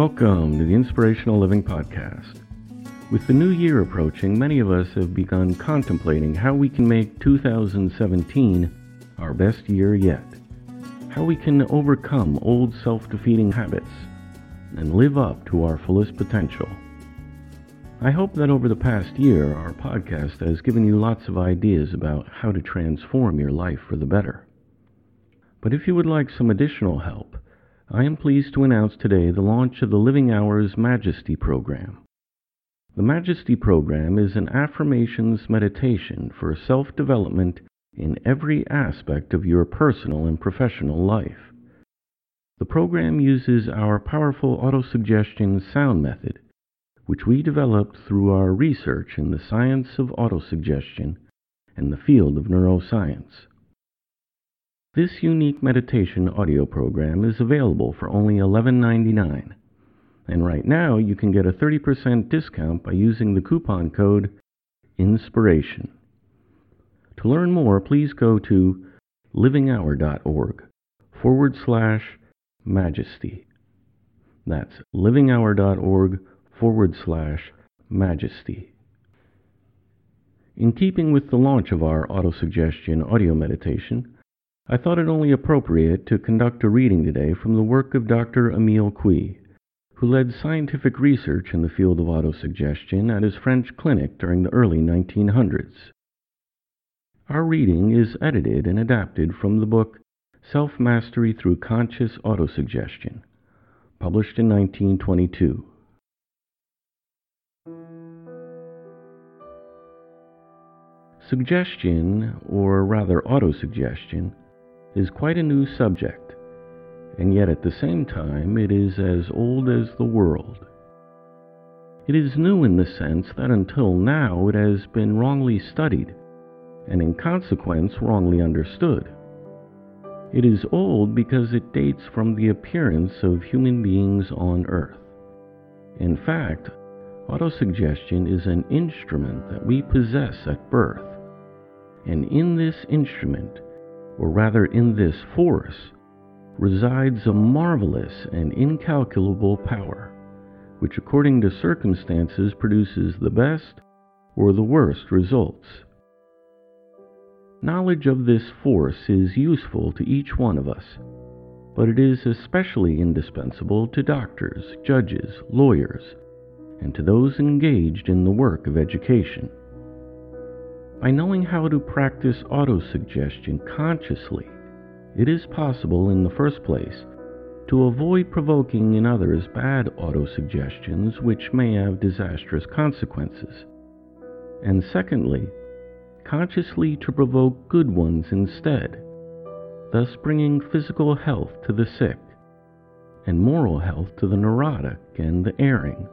Welcome to the Inspirational Living Podcast. With the new year approaching, many of us have begun contemplating how we can make 2017 our best year yet. How we can overcome old self defeating habits and live up to our fullest potential. I hope that over the past year, our podcast has given you lots of ideas about how to transform your life for the better. But if you would like some additional help, I am pleased to announce today the launch of the Living Hour's Majesty Program. The Majesty Program is an affirmations meditation for self development in every aspect of your personal and professional life. The program uses our powerful autosuggestion sound method, which we developed through our research in the science of autosuggestion and the field of neuroscience. This unique meditation audio program is available for only $11.99. And right now you can get a 30% discount by using the coupon code INSPIRATION. To learn more, please go to livinghour.org forward slash majesty. That's livinghour.org forward slash majesty. In keeping with the launch of our autosuggestion audio meditation, I thought it only appropriate to conduct a reading today from the work of Dr. Emile Coué, who led scientific research in the field of autosuggestion at his French clinic during the early 1900s. Our reading is edited and adapted from the book Self Mastery Through Conscious Autosuggestion, published in 1922. Suggestion, or rather autosuggestion, is quite a new subject, and yet at the same time it is as old as the world. It is new in the sense that until now it has been wrongly studied, and in consequence wrongly understood. It is old because it dates from the appearance of human beings on Earth. In fact, autosuggestion is an instrument that we possess at birth, and in this instrument or rather in this force, resides a marvelous and incalculable power, which according to circumstances produces the best or the worst results. Knowledge of this force is useful to each one of us, but it is especially indispensable to doctors, judges, lawyers, and to those engaged in the work of education. By knowing how to practice autosuggestion consciously, it is possible, in the first place, to avoid provoking in others bad autosuggestions which may have disastrous consequences. And secondly, consciously to provoke good ones instead, thus bringing physical health to the sick and moral health to the neurotic and the erring,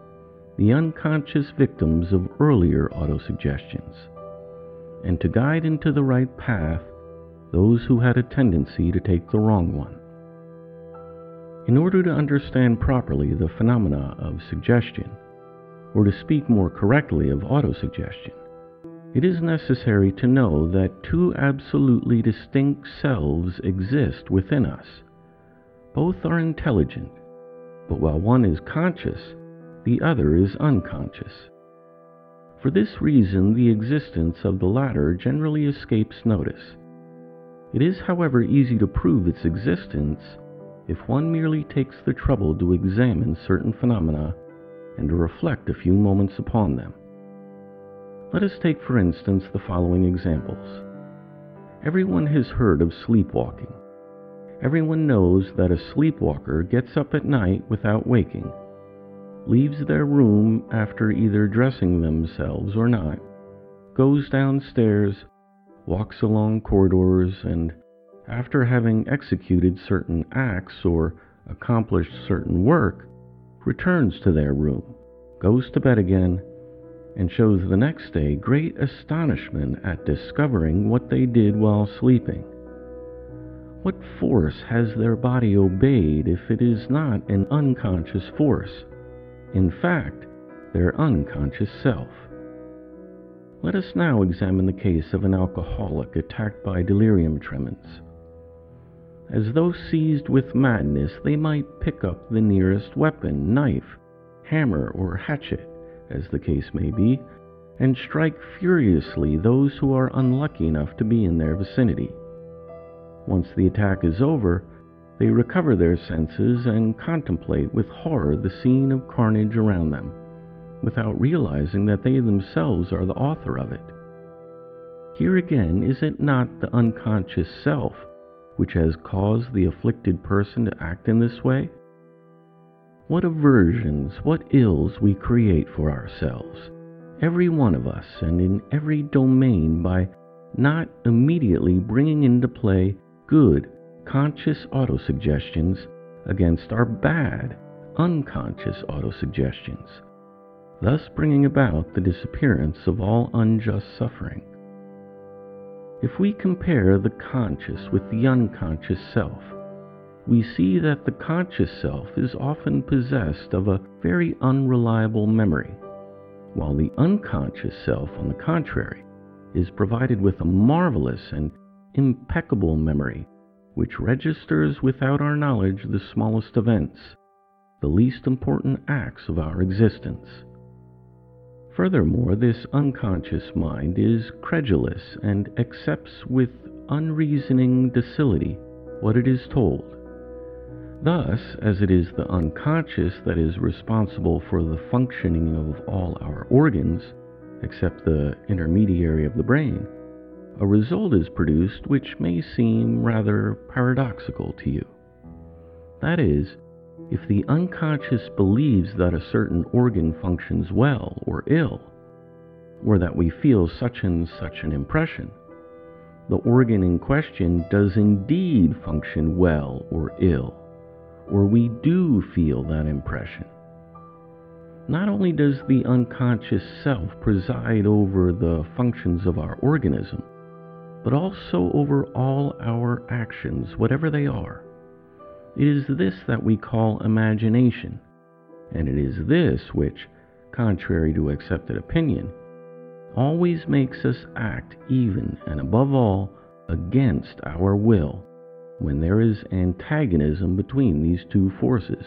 the unconscious victims of earlier autosuggestions and to guide into the right path those who had a tendency to take the wrong one. In order to understand properly the phenomena of suggestion, or to speak more correctly of autosuggestion, it is necessary to know that two absolutely distinct selves exist within us. Both are intelligent, but while one is conscious, the other is unconscious. For this reason, the existence of the latter generally escapes notice. It is, however, easy to prove its existence if one merely takes the trouble to examine certain phenomena and to reflect a few moments upon them. Let us take, for instance, the following examples. Everyone has heard of sleepwalking. Everyone knows that a sleepwalker gets up at night without waking, leaves their room after either dressing themselves or not, goes downstairs, walks along corridors, and after having executed certain acts or accomplished certain work, returns to their room, goes to bed again, and shows the next day great astonishment at discovering what they did while sleeping. What force has their body obeyed if it is not an unconscious force? In fact, their unconscious self. Let us now examine the case of an alcoholic attacked by delirium tremens. As though seized with madness, they might pick up the nearest weapon, knife, hammer, or hatchet, as the case may be, and strike furiously those who are unlucky enough to be in their vicinity. Once the attack is over, they recover their senses and contemplate with horror the scene of carnage around them, without realizing that they themselves are the author of it. Here again, is it not the unconscious self which has caused the afflicted person to act in this way? What aversions, what ills we create for ourselves, every one of us, and in every domain, by not immediately bringing into play good, conscious autosuggestions against our bad, unconscious autosuggestions, thus bringing about the disappearance of all unjust suffering. If we compare the conscious with the unconscious self, we see that the conscious self is often possessed of a very unreliable memory, while the unconscious self, on the contrary, is provided with a marvelous and impeccable memory which registers without our knowledge the smallest events, the least important acts of our existence. Furthermore, this unconscious mind is credulous and accepts with unreasoning docility what it is told Thus, as it is the unconscious that is responsible for the functioning of all our organs, except the intermediary of the brain, a result is produced which may seem rather paradoxical to you. That is, if the unconscious believes that a certain organ functions well or ill, or that we feel such and such an impression, the organ in question does indeed function well or ill or we do feel that impression. Not only does the unconscious self preside over the functions of our organism, but also over all our actions, whatever they are. It is this that we call imagination, and it is this which, contrary to accepted opinion, always makes us act even and above all against our will when there is antagonism between these two forces.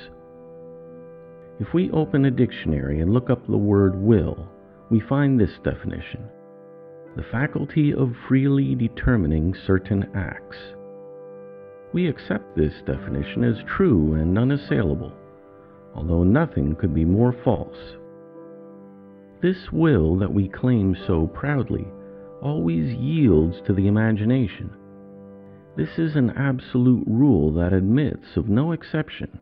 If we open a dictionary and look up the word will, we find this definition the faculty of freely determining certain acts. We accept this definition as true and unassailable, although nothing could be more false. This will that we claim so proudly always yields to the imagination this is an absolute rule that admits of no exception.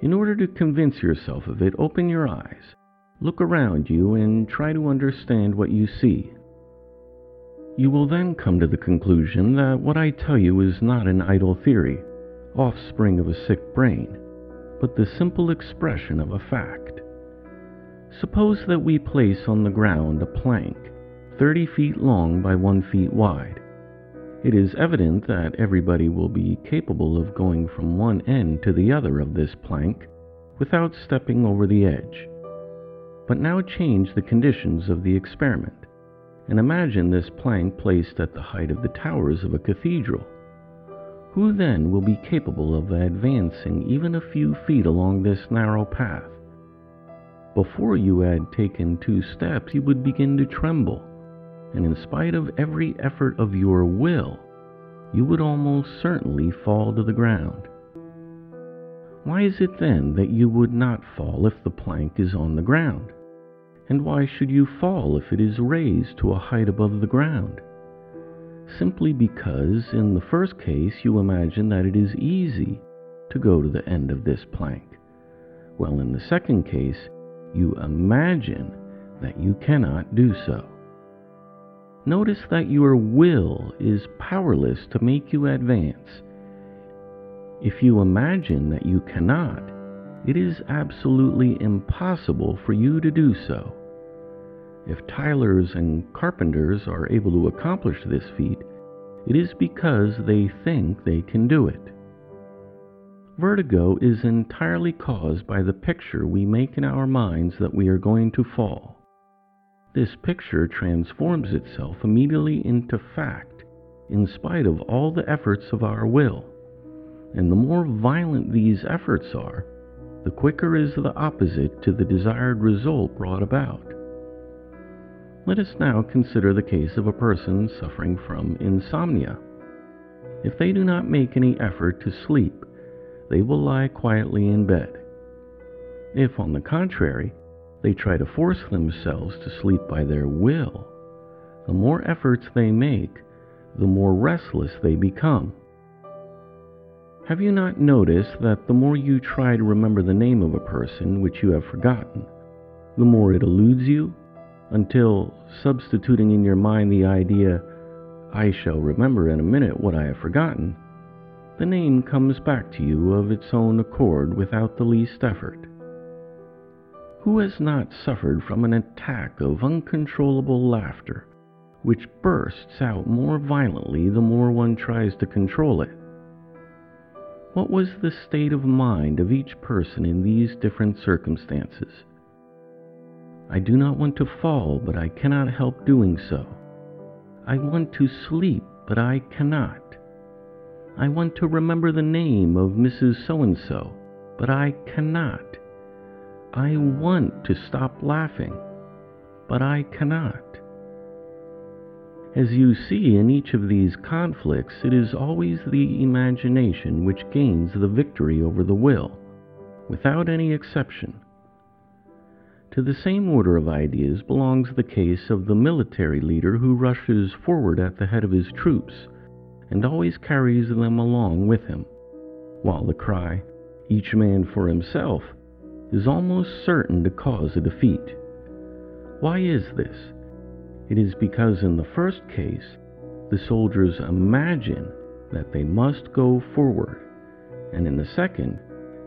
In order to convince yourself of it, open your eyes, look around you, and try to understand what you see. You will then come to the conclusion that what I tell you is not an idle theory, offspring of a sick brain, but the simple expression of a fact. Suppose that we place on the ground a plank 30 feet long by 1 feet wide It is evident that everybody will be capable of going from one end to the other of this plank without stepping over the edge. But now change the conditions of the experiment and imagine this plank placed at the height of the towers of a cathedral. Who then will be capable of advancing even a few feet along this narrow path? Before you had taken two steps, you would begin to tremble, and in spite of every effort of your will, you would almost certainly fall to the ground. Why is it then that you would not fall if the plank is on the ground? And why should you fall if it is raised to a height above the ground? Simply because, in the first case, you imagine that it is easy to go to the end of this plank. Well, in the second case, you imagine that you cannot do so. Notice that your will is powerless to make you advance. If you imagine that you cannot, it is absolutely impossible for you to do so. If tilers and carpenters are able to accomplish this feat, it is because they think they can do it. Vertigo is entirely caused by the picture we make in our minds that we are going to fall. This picture transforms itself immediately into fact in spite of all the efforts of our will. And the more violent these efforts are, the quicker is the opposite to the desired result brought about. Let us now consider the case of a person suffering from insomnia. If they do not make any effort to sleep, they will lie quietly in bed. If, on the contrary, they try to force themselves to sleep by their will, the more efforts they make, the more restless they become. Have you not noticed that the more you try to remember the name of a person which you have forgotten, the more it eludes you, until, substituting in your mind the idea, I shall remember in a minute what I have forgotten, the name comes back to you of its own accord without the least effort. Who has not suffered from an attack of uncontrollable laughter, which bursts out more violently the more one tries to control it? What was the state of mind of each person in these different circumstances? I do not want to fall, but I cannot help doing so. I want to sleep, but I cannot. I want to remember the name of Mrs. So and so, but I cannot. I want to stop laughing, but I cannot. As you see in each of these conflicts, it is always the imagination which gains the victory over the will, without any exception. To the same order of ideas belongs the case of the military leader who rushes forward at the head of his troops and always carries them along with him, while the cry, each man for himself, is almost certain to cause a defeat. Why is this? It is because in the first case, the soldiers imagine that they must go forward, and in the second,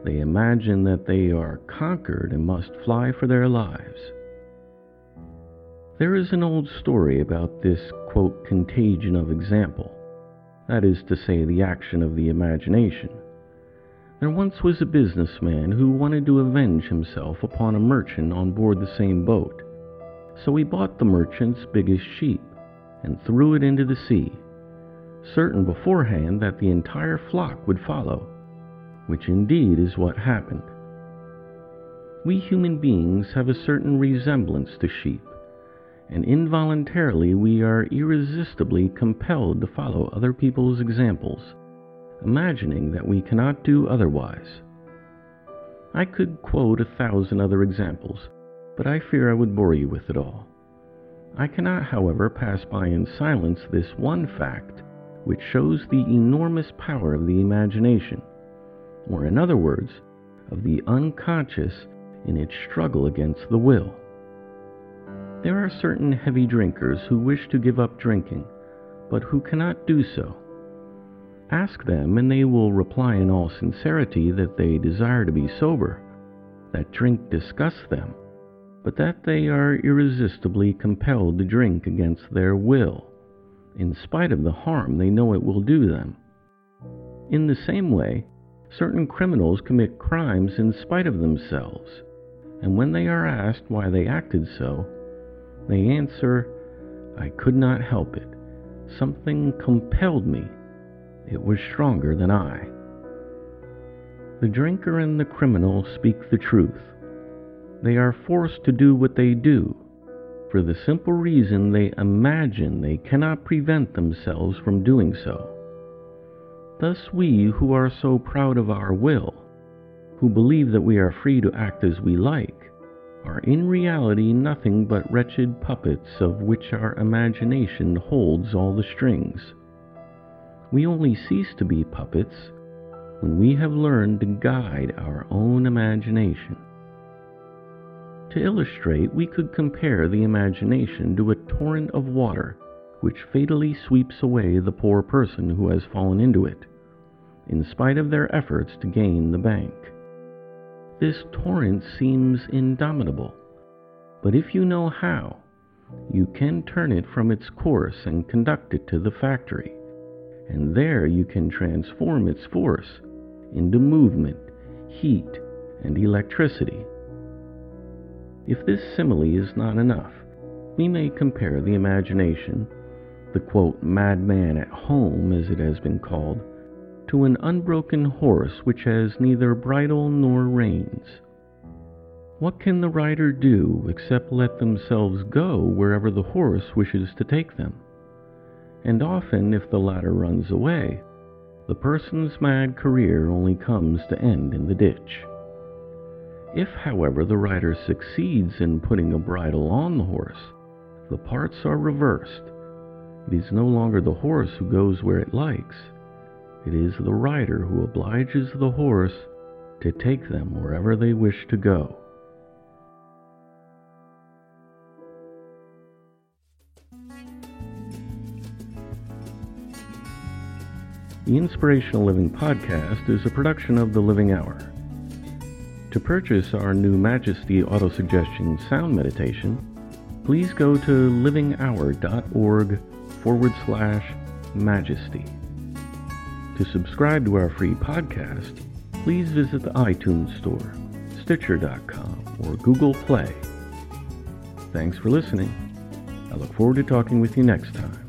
they imagine that they are conquered and must fly for their lives. There is an old story about this, quote, contagion of example, that is to say, the action of the imagination. There once was a businessman who wanted to avenge himself upon a merchant on board the same boat. So he bought the merchant's biggest sheep and threw it into the sea, certain beforehand that the entire flock would follow, which indeed is what happened. We human beings have a certain resemblance to sheep, and involuntarily we are irresistibly compelled to follow other people's examples, imagining that we cannot do otherwise. I could quote a thousand other examples but I fear I would bore you with it all. I cannot, however, pass by in silence this one fact which shows the enormous power of the imagination, or in other words, of the unconscious in its struggle against the will. There are certain heavy drinkers who wish to give up drinking, but who cannot do so. Ask them, and they will reply in all sincerity that they desire to be sober, that drink disgusts them, but that they are irresistibly compelled to drink against their will, in spite of the harm they know it will do them. In the same way, certain criminals commit crimes in spite of themselves, and when they are asked why they acted so, they answer, I could not help it. Something compelled me. It was stronger than I. The drinker and the criminal speak the truth. They are forced to do what they do for the simple reason they imagine they cannot prevent themselves from doing so. Thus, we who are so proud of our will, who believe that we are free to act as we like, are in reality nothing but wretched puppets of which our imagination holds all the strings. We only cease to be puppets when we have learned to guide our own imagination. To illustrate, we could compare the imagination to a torrent of water which fatally sweeps away the poor person who has fallen into it, in spite of their efforts to gain the bank. This torrent seems indomitable, but if you know how, you can turn it from its course and conduct it to the factory, and there you can transform its force into movement, heat, and electricity. If this simile is not enough, we may compare the imagination, the quote, madman at home, as it has been called, to an unbroken horse which has neither bridle nor reins. What can the rider do except let themselves go wherever the horse wishes to take them? And often, if the latter runs away, the person's mad career only comes to end in the ditch. If, however, the rider succeeds in putting a bridle on the horse, the parts are reversed. It is no longer the horse who goes where it likes, it is the rider who obliges the horse to take them wherever they wish to go. The Inspirational Living Podcast is a production of The Living Hour. To purchase our new Majesty Autosuggestion Sound Meditation, please go to livinghour.org forward slash majesty. To subscribe to our free podcast, please visit the iTunes Store, Stitcher.com, or Google Play. Thanks for listening. I look forward to talking with you next time.